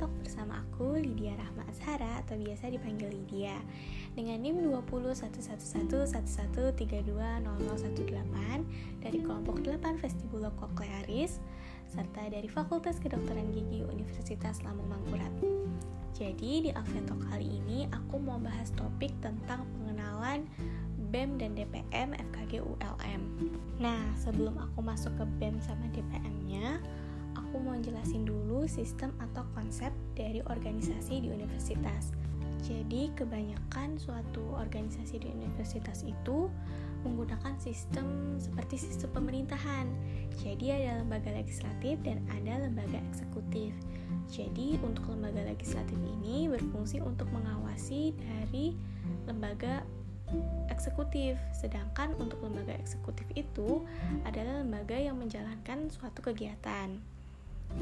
Talk bersama aku Lydia Rahma Azhara atau biasa dipanggil Lydia dengan NIM 2011111320018 dari kelompok 8 Vestibulo Koklearis serta dari Fakultas Kedokteran Gigi Universitas Lambung Mangkurat. Jadi di Alfeto kali ini aku mau bahas topik tentang pengenalan BEM dan DPM FKG ULM. Nah, sebelum aku masuk ke BEM sama DPM-nya, aku mau jelasin dulu sistem atau konsep dari organisasi di universitas. Jadi, kebanyakan suatu organisasi di universitas itu menggunakan sistem seperti sistem pemerintahan. Jadi, ada lembaga legislatif dan ada lembaga eksekutif. Jadi, untuk lembaga legislatif ini berfungsi untuk mengawasi dari lembaga eksekutif. Sedangkan untuk lembaga eksekutif itu adalah lembaga yang menjalankan suatu kegiatan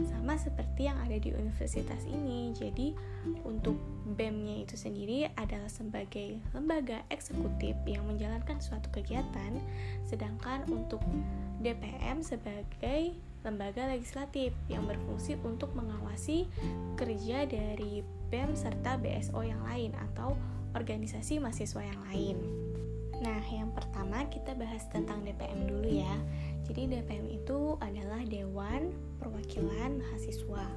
sama seperti yang ada di universitas ini. Jadi, untuk BEM-nya itu sendiri adalah sebagai lembaga eksekutif yang menjalankan suatu kegiatan, sedangkan untuk DPM sebagai lembaga legislatif yang berfungsi untuk mengawasi kerja dari BEM serta BSO yang lain atau organisasi mahasiswa yang lain. Nah, yang pertama kita bahas tentang DPM dulu ya. Jadi DPM itu adalah Dewan Perwakilan Mahasiswa.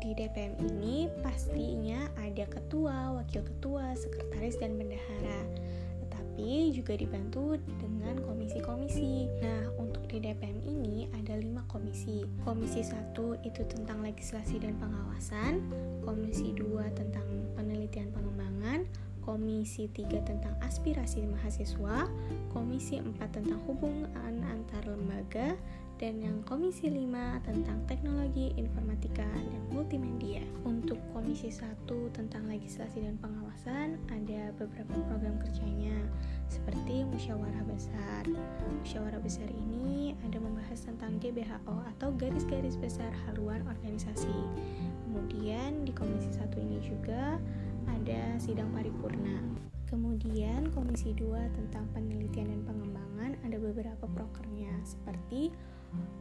Di DPM ini pastinya ada ketua, wakil ketua, sekretaris, dan bendahara. Tetapi juga dibantu dengan komisi-komisi. Nah, untuk di DPM ini ada lima komisi. Komisi satu itu tentang legislasi dan pengawasan, komisi dua tentang penelitian pengembangan, Komisi 3 tentang aspirasi mahasiswa, Komisi 4 tentang hubungan antar lembaga, dan yang Komisi 5 tentang teknologi, informatika, dan multimedia. Untuk Komisi 1 tentang legislasi dan pengawasan, ada beberapa program kerjanya, seperti musyawarah besar. Musyawarah besar ini ada membahas tentang GBHO atau garis-garis besar haluan organisasi. Kemudian di Komisi 1 ini juga ada sidang paripurna. Kemudian Komisi 2 tentang penelitian dan pengembangan ada beberapa prokernya seperti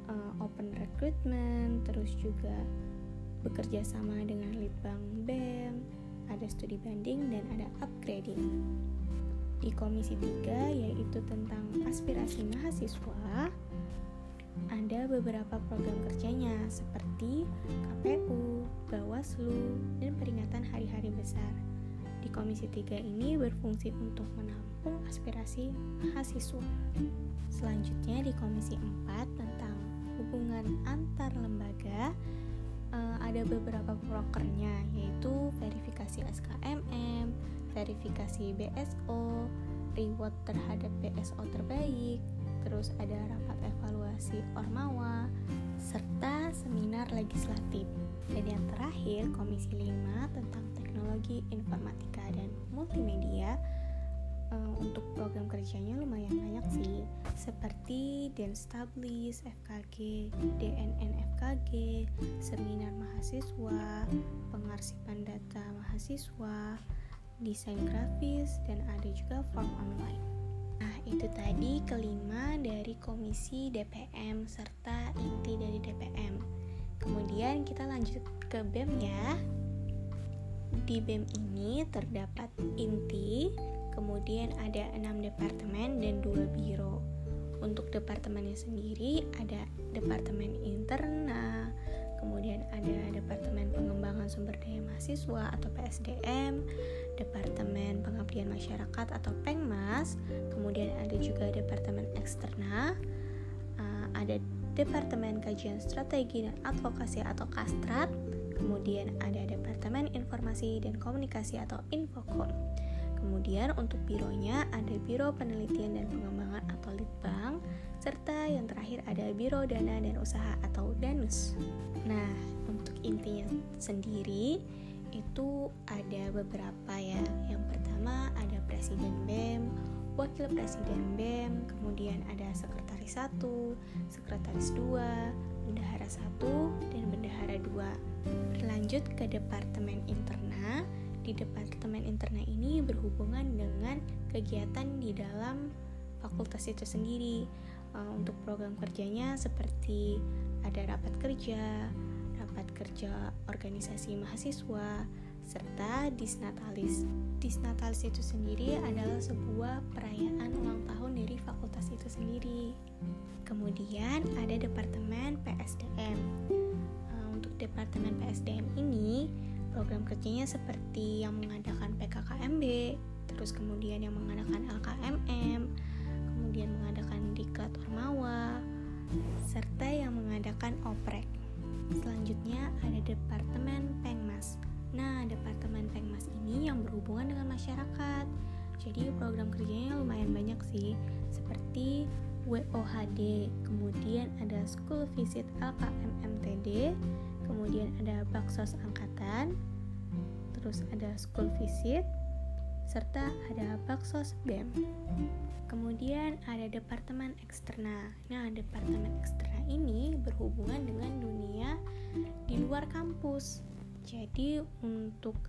uh, open recruitment, terus juga bekerja sama dengan Litbang BEM, ada studi banding dan ada upgrading. Di Komisi 3 yaitu tentang aspirasi mahasiswa beberapa program kerjanya seperti KPU, Bawaslu, dan peringatan hari-hari besar. Di Komisi 3 ini berfungsi untuk menampung aspirasi mahasiswa. Selanjutnya di Komisi 4 tentang hubungan antar lembaga eh, ada beberapa prokernya yaitu verifikasi SKMM, verifikasi BSO, reward terhadap BSO terbaik, terus ada rapat evaluasi Ormawa, serta seminar legislatif. Dan yang terakhir, Komisi 5 tentang teknologi informatika dan multimedia uh, untuk program kerjanya lumayan banyak sih seperti Denstablis, FKG, DNN FKG, seminar mahasiswa, pengarsipan data mahasiswa, desain grafis, dan ada juga form online. Nah, itu tadi kelima dari komisi DPM serta inti dari DPM. Kemudian kita lanjut ke BEM ya. Di BEM ini terdapat inti, kemudian ada enam departemen dan dua biro. Untuk departemennya sendiri ada departemen interna, kemudian ada Departemen Pengembangan Sumber Daya Mahasiswa atau PSDM, Departemen Pengabdian Masyarakat atau Pengmas, kemudian ada juga Departemen Eksterna, uh, ada Departemen Kajian Strategi dan Advokasi atau Kastrat, kemudian ada Departemen Informasi dan Komunikasi atau Infocom. Kemudian untuk bironya ada Biro Penelitian dan Pengembangan atau Litbang, serta yang terakhir ada Biro Dana dan Usaha atau DANUS. Nah, untuk intinya sendiri itu ada beberapa ya. Yang pertama ada Presiden BEM, Wakil Presiden BEM, kemudian ada Sekretaris 1, Sekretaris 2, Bendahara 1, dan Bendahara 2. Berlanjut ke Departemen Interna, di Departemen Interna ini berhubungan dengan kegiatan di dalam fakultas itu sendiri. Uh, untuk program kerjanya seperti ada rapat kerja, rapat kerja organisasi mahasiswa, serta disnatalis. Disnatalis itu sendiri adalah sebuah perayaan ulang tahun dari fakultas itu sendiri. Kemudian ada Departemen PSDM. Eh, untuk Departemen PSDM kerjanya seperti yang mengadakan PKKMB, terus kemudian yang mengadakan LKMM, kemudian mengadakan Diklat Ormawa, serta yang mengadakan oprek. Selanjutnya ada Departemen Pengmas. Nah, Departemen Pengmas ini yang berhubungan dengan masyarakat. Jadi program kerjanya lumayan banyak sih, seperti WOHD, kemudian ada School Visit LKMMTD, kemudian ada Baksos Angkatan, terus ada School Visit, serta ada Baksos BEM. Kemudian ada Departemen Eksterna. Nah, Departemen Eksterna ini berhubungan dengan dunia di luar kampus. Jadi untuk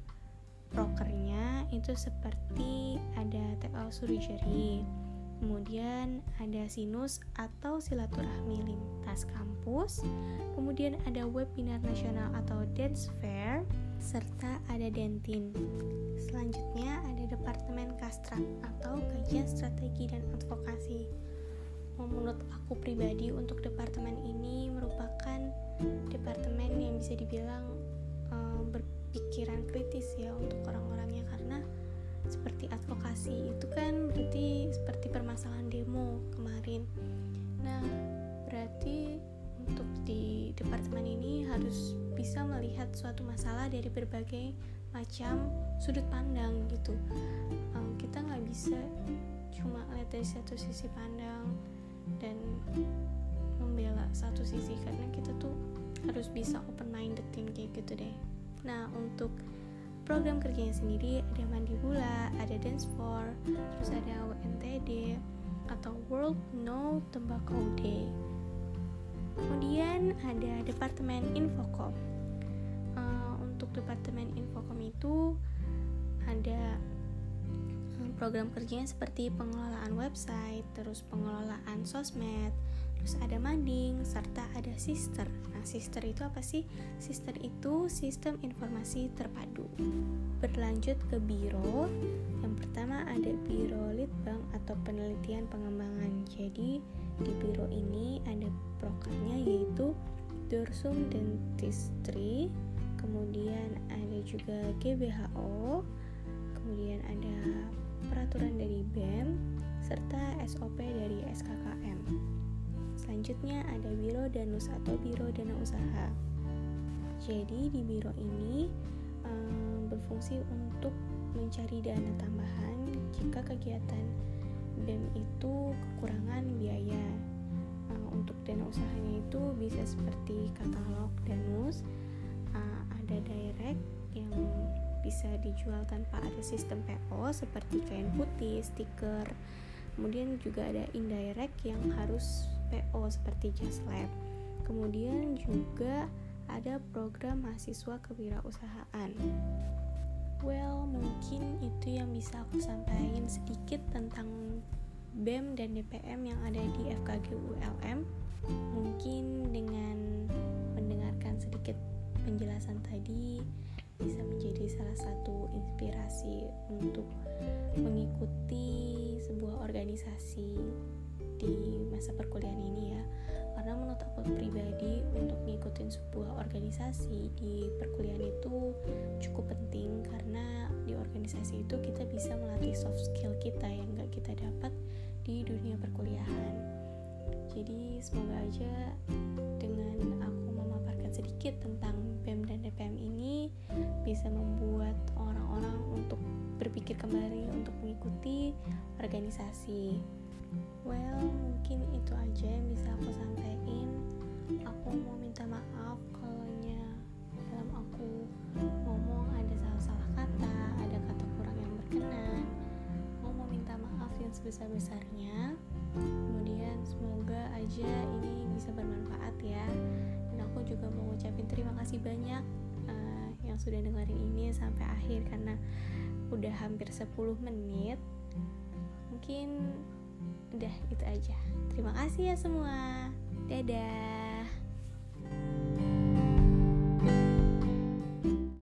prokernya itu seperti ada TA Surgery, kemudian ada sinus atau silaturahmi lintas kampus, kemudian ada webinar nasional atau dance fair, serta ada dentin. Selanjutnya ada Departemen Kastra atau Kajian Strategi dan Advokasi. Menurut aku pribadi untuk departemen ini merupakan departemen yang bisa dibilang uh, berpikiran kritis ya untuk orang-orangnya karena seperti advokasi itu kan berarti seperti permasalahan demo kemarin. Nah, berarti untuk di departemen ini harus bisa melihat suatu masalah dari berbagai macam sudut pandang gitu um, kita nggak bisa cuma lihat dari satu sisi pandang dan membela satu sisi karena kita tuh harus bisa open minded kayak gitu deh nah untuk program kerjanya sendiri ada Mandibula, ada Dance for, terus ada WNTD atau World No Tobacco Day. Kemudian ada Departemen Infocom untuk Departemen Infocom itu ada hmm, program kerjanya seperti pengelolaan website, terus pengelolaan sosmed, terus ada mading, serta ada sister. Nah, sister itu apa sih? Sister itu sistem informasi terpadu. Berlanjut ke biro, yang pertama ada biro litbang atau penelitian pengembangan. Jadi di biro ini ada prokernya yaitu Dorsum Dentistry kemudian ada juga GBHO kemudian ada peraturan dari BEM serta SOP dari SKKM selanjutnya ada Biro Danus atau Biro Dana Usaha. Jadi di biro ini um, berfungsi untuk mencari dana tambahan jika kegiatan BEM itu kekurangan biaya untuk dana usahanya itu bisa seperti katalog danus uh, ada direct yang bisa dijual tanpa ada sistem PO seperti kain putih, stiker. Kemudian juga ada indirect yang harus PO seperti Just Lab. Kemudian juga ada program mahasiswa kewirausahaan. Well, mungkin itu yang bisa aku sampaikan sedikit tentang BEM dan DPM yang ada di FKG ULM. Mungkin dengan mendengarkan sedikit penjelasan tadi bisa menjadi salah satu inspirasi untuk mengikuti sebuah organisasi di masa perkuliahan ini ya karena menurut aku pribadi untuk mengikuti sebuah organisasi di perkuliahan itu cukup penting karena di organisasi itu kita bisa melatih soft skill kita yang gak kita dapat di dunia perkuliahan jadi semoga aja dengan aku memaparkan sedikit tentang BEM dan DPM ini bisa membuat orang-orang untuk berpikir kembali untuk mengikuti organisasi. Well, ngucapin terima kasih banyak uh, yang sudah dengerin ini sampai akhir karena udah hampir 10 menit. Mungkin udah itu aja. Terima kasih ya semua. Dadah